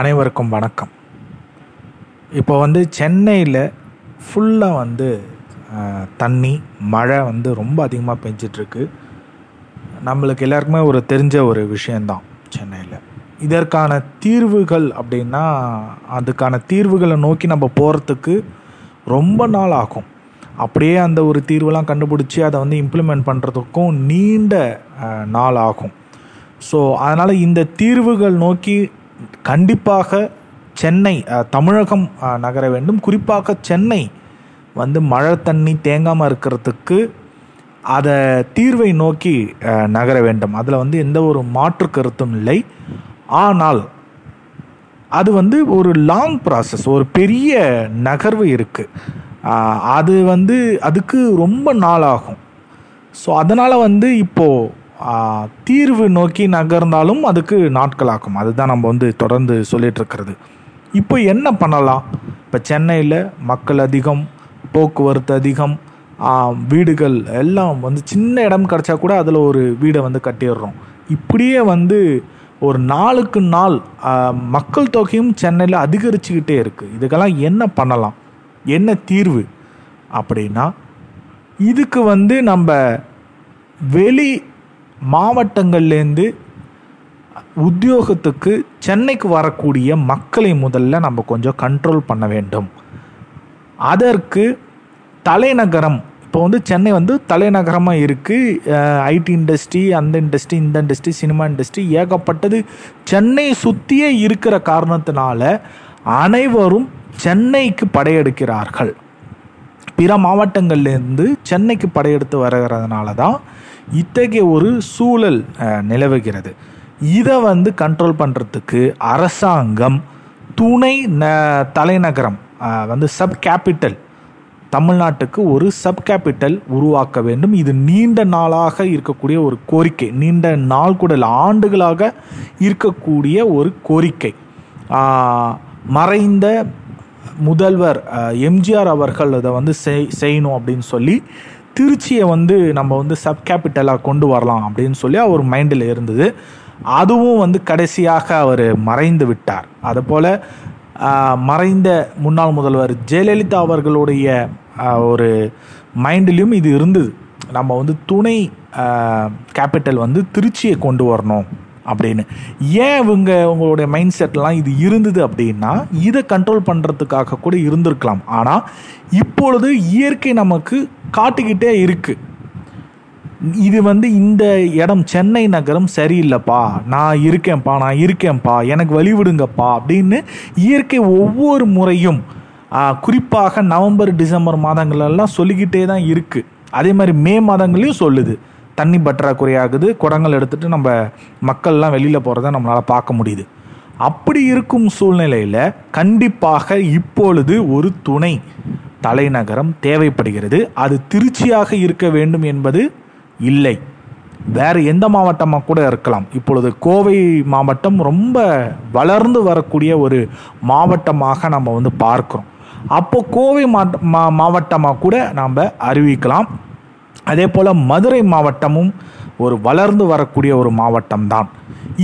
அனைவருக்கும் வணக்கம். இப்போ வந்து சென்னையில் ஃபுல்லாக வந்து தண்ணி மழை வந்து ரொம்ப அதிகமாக பெஞ்சிட்ருக்கு. நம்மளுக்கு எல்லாருக்குமே ஒரு தெரிஞ்ச ஒரு விஷயந்தான் சென்னையில். இதற்கான தீர்வுகள் அப்படின்னா அதுக்கான தீர்வுகளை நோக்கி நம்ம போகிறதுக்கு ரொம்ப நாள் ஆகும். அப்படியே அந்த ஒரு தீர்வுலாம் கண்டுபிடிச்சி அதை வந்து இம்ப்ளிமெண்ட் பண்ணுறதுக்கும் நீண்ட நாள் ஆகும். ஸோ அதனால் இந்த தீர்வுகள் நோக்கி கண்டிப்பாக சென்னை தமிழகம் நகர வேண்டும். குறிப்பாக சென்னை வந்து மழை தண்ணி தேங்காமல் இருக்கிறதுக்கு அதை தீர்வை நோக்கி நகர வேண்டும். அதில் வந்து எந்த ஒரு மாற்று கருத்தும் இல்லை. ஆனால் அது வந்து ஒரு லாங் ப்ராசஸ் ஒரு பெரிய நகர்வு இருக்குது அது வந்து அதுக்கு ரொம்ப நாள் ஆகும் ஸோ அதனால் வந்து இப்போது தீர்வு நோக்கி நகர்ந்தாலும் அதுக்கு நாட்களாகும். அதுதான் நம்ம வந்து தொடர்ந்து சொல்லிகிட்ருக்கிறது இப்போ என்ன பண்ணலாம்? இப்போ சென்னையில் மக்கள் அதிகம் போக்குவரத்து அதிகம் வீடுகள் எல்லாம் வந்து சின்ன இடம் கிடச்சா கூட அதில் ஒரு வீடை வந்து கட்டிடுறோம். இப்படியே வந்து ஒரு நாளுக்கு நாள் மக்கள் தொகையும் சென்னையில் அதிகரிச்சுக்கிட்டே இருக்குது இதுக்கெல்லாம் என்ன பண்ணலாம்? என்ன தீர்வு? அப்படின்னா இதுக்கு வந்து நம்ம வெளி மாவட்டங்கள்லேருந்து உத்தியோகத்துக்கு சென்னைக்கு வரக்கூடிய மக்களை முதல்ல நம்ம கொஞ்சம் கண்ட்ரோல் பண்ண வேண்டும். அதற்கு தலைநகரம் இப்போ வந்து சென்னை வந்து தலைநகரமாக இருக்குது ஐடி இண்டஸ்ட்ரி அந்த இண்டஸ்ட்ரி இந்த இண்டஸ்ட்ரி சினிமா இண்டஸ்ட்ரி ஏகப்பட்டது சென்னை சுற்றியே இருக்கிற காரணத்தினால அனைவரும் சென்னைக்கு படையெடுக்கிறார்கள். பிற மாவட்டங்கள்லேருந்து சென்னைக்கு படையெடுத்து வருகிறதுனால தான் இத்தகைய ஒரு சூழல் நிலவுகிறது. இதை வந்து கண்ட்ரோல் பண்ணுறதுக்கு அரசாங்கம் துணை ந தலைநகரம் வந்து சப் கேபிட்டல் தமிழ்நாட்டுக்கு ஒரு சப் கேபிட்டல் உருவாக்க வேண்டும். இது நீண்ட நாளாக இருக்கக்கூடிய ஒரு கோரிக்கை. நீண்ட நாள் கூட ஆண்டுகளாக இருக்கக்கூடிய ஒரு கோரிக்கை. மறைந்த முதல்வர் எம்ஜிஆர் அவர்கள் அதை வந்து செய் செய்யணும் அப்படின்னு சொல்லி திருச்சியை வந்து நம்ம வந்து சப் கேபிட்டலாக கொண்டு வரலாம் அப்படின்னு சொல்லி அவர் மைண்டில் இருந்தது. அதுவும் வந்து கடைசியாக அவர் மறைந்து விட்டார். அதுபோல் மறைந்த முன்னாள் முதல்வர் ஜெயலலிதா அவர்களுடைய ஒரு மைண்டிலையும் இது இருந்தது. நம்ம வந்து துணை கேபிட்டல் வந்து திருச்சியை கொண்டு வரணும். அப்படின்னு. ஏன் இவங்க உங்களுடைய மைண்ட் செட்லாம் இது இருந்தது அப்படின்னா இதை கண்ட்ரோல் பண்ணுறதுக்காக கூட இருந்திருக்கலாம். ஆனால் இப்பொழுது இயற்கை நமக்கு காட்டிக்கிட்டே இருக்குது இது வந்து இந்த இடம் சென்னை நகரம் சரியில்லைப்பா. நான் இருக்கேன்ப்பா நான் இருக்கேன்ப்பா எனக்கு வழி விடுங்கப்பா அப்படின்னு இயற்கை ஒவ்வொரு முறையும் குறிப்பாக நவம்பர் டிசம்பர் மாதங்களெல்லாம் சொல்லிக்கிட்டே தான் இருக்குது அதே மாதிரி மே மாதங்களையும் சொல்லுது. தண்ணி பற்றாக்குறையாகுது. குடங்கள் எடுத்துகிட்டு நம்ம மக்கள்லாம் வெளியில் போகிறத நம்மளால் பார்க்க முடியுது. அப்படி இருக்கும் சூழ்நிலையில் கண்டிப்பாக இப்பொழுது ஒரு துணை தலைநகரம் தேவைப்படுகிறது. அது திருச்சியாக இருக்க வேண்டும் என்பது இல்லை. வேறு எந்த மாவட்டமாக கூட இருக்கலாம். இப்பொழுது கோவை மாவட்டம் ரொம்ப வளர்ந்து வரக்கூடிய ஒரு மாவட்டமாக நம்ம வந்து பார்க்குறோம். அப்போ கோவை மா மாவட்டமாக கூட நாம் அறிவிக்கலாம். அதே போல் மதுரை மாவட்டமும் ஒரு வளர்ந்து வரக்கூடிய ஒரு மாவட்டம் தான்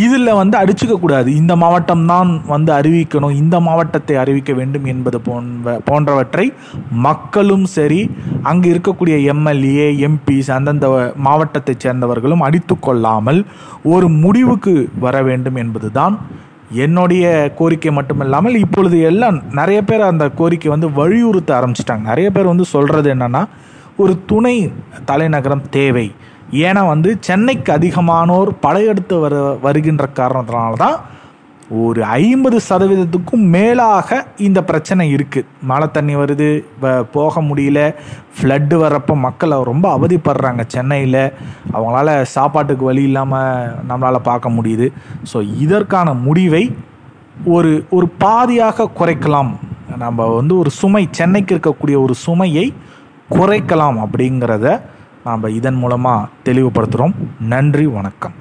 இதில் வந்து அடிச்சுக்கக்கூடாது இந்த மாவட்டம் தான் வந்து அறிவிக்கணும். இந்த மாவட்டத்தை அறிவிக்க வேண்டும் என்பது போன்ற போன்றவற்றை மக்களும் சரி அங்கு இருக்கக்கூடிய எம்எல்ஏ எம்பிஸ் அந்தந்த மாவட்டத்தைச் சேர்ந்தவர்களும் அடித்து கொள்ளாமல் ஒரு முடிவுக்கு வர வேண்டும் என்பது தான் என்னுடைய கோரிக்கை மட்டுமில்லாமல் இப்பொழுது எல்லாம் நிறைய பேர் அந்த கோரிக்கை வந்து வலியுறுத்த ஆரம்பிச்சிட்டாங்க. நிறைய பேர் வந்து சொல்கிறது என்னென்னா ஒரு துணை தலைநகரம் தேவை. ஏன்னா வந்து சென்னைக்கு அதிகமானோர் படையெடுத்து வர வருகின்ற காரணத்தினால தான் ஒரு ஐம்பது சதவீதத்துக்கும் மேலாக இந்த பிரச்சனை இருக்குது மழை தண்ணி வருது வ- போக முடியல ஃப்ளட்டு வரப்போ மக்கள் ரொம்ப அவதிப்படுறாங்க சென்னையில். அவங்களால சாப்பாட்டுக்கு வழி இல்லாமல் நம்மளால் பார்க்க முடியுது. ஸோ இதற்கான முடிவை ஒரு ஒரு பாதியாக குறைக்கலாம். நம்ம வந்து ஒரு சுமை சென்னைக்கு இருக்கக்கூடிய ஒரு சுமையை குறைக்கலாம் அப்படிங்கிறத நாம் இதன் மூலமாக தெளிவுபடுத்துகிறோம் நன்றி வணக்கம்.